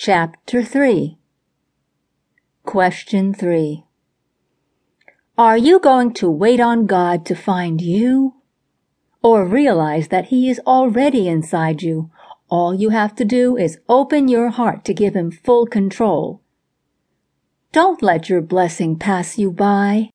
Chapter 3 Question 3 Are you going to wait on God to find you? Or realize that He is already inside you? All you have to do is open your heart to give Him full control. Don't let your blessing pass you by.